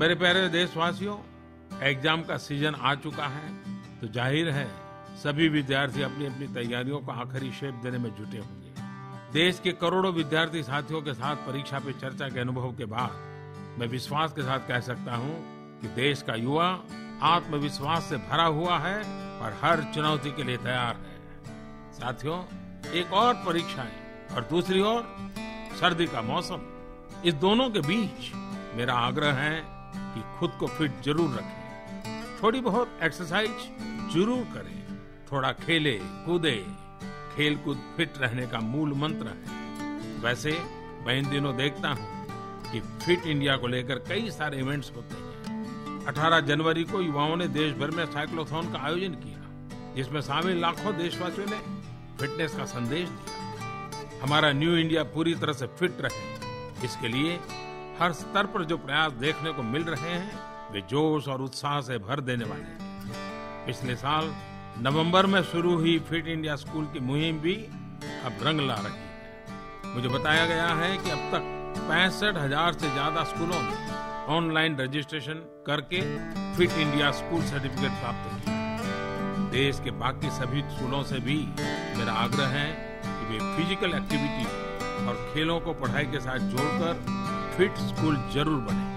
मेरे प्यारे देशवासियों, एग्ज़ाम का सीज़न आ चुका है तो ज़ाहिर है, सभी विद्यार्थी अपनी अपनी तैयारियों को आखिरी शेप देने में जुटे होंगे। देश के करोड़ों विद्यार्थी साथियों के साथ परीक्षा पे चर्चा के अनुभव के बाद, मैं विश्वास के साथ कह सकता हूँ कि देश का युवा आत्मविश्वास से भरा हुआ है और हर चुनौती के लिए तैयार है। साथियों, एक और परीक्षा है और दूसरी ओर, सर्दी का मौसम। इस दोनों के बीच मेरा आग्रह है कि खुद को फिट ज़रूर रखें। थोड़ी बहुत एक्सरसाइज ज़रूर करें। थोड़ा खेले, कूदे। खेल कूद फिट रहने का मूल मंत्र है। वैसे, मैं इन दिनों देखता हूँ कि फिट इंडिया को लेकर कई सारे इवेंट्स होते हैं। 18 जनवरी को युवाओं ने देश भर में साइक्लोथॉन का आयोजन किया, जिसमें शामिल लाखों देशवासियों ने फिटनेस का संदेश दिया। हमारा न्यू इंडिया पूरी तरह से फिट रहे। इसके लिए हर स्तर पर जो प्रयास देखने को मिल रहे हैं, वे जोश और उत्साह से भर देने वाले हैं। पिछले साल नवंबर में शुरू हुई फिट इंडिया स्कूल की मुहिम भी अब रंग ला रही है। मुझे बताया गया है कि अब तक पैंसठ हज़ार से ज़्यादा स्कूलों ने ऑनलाइन रजिस्ट्रेशन करके फिट इंडिया स्कूल सर्टिफिकेट प्राप्त किया देश के बाकी सभी स्कूलों से भी मेरा आग्रह है कि वे फ़िज़िकल एक्टिविटी और खेलों को पढ़ाई के साथ जोड़कर फिट स्कूल ज़रूर बने।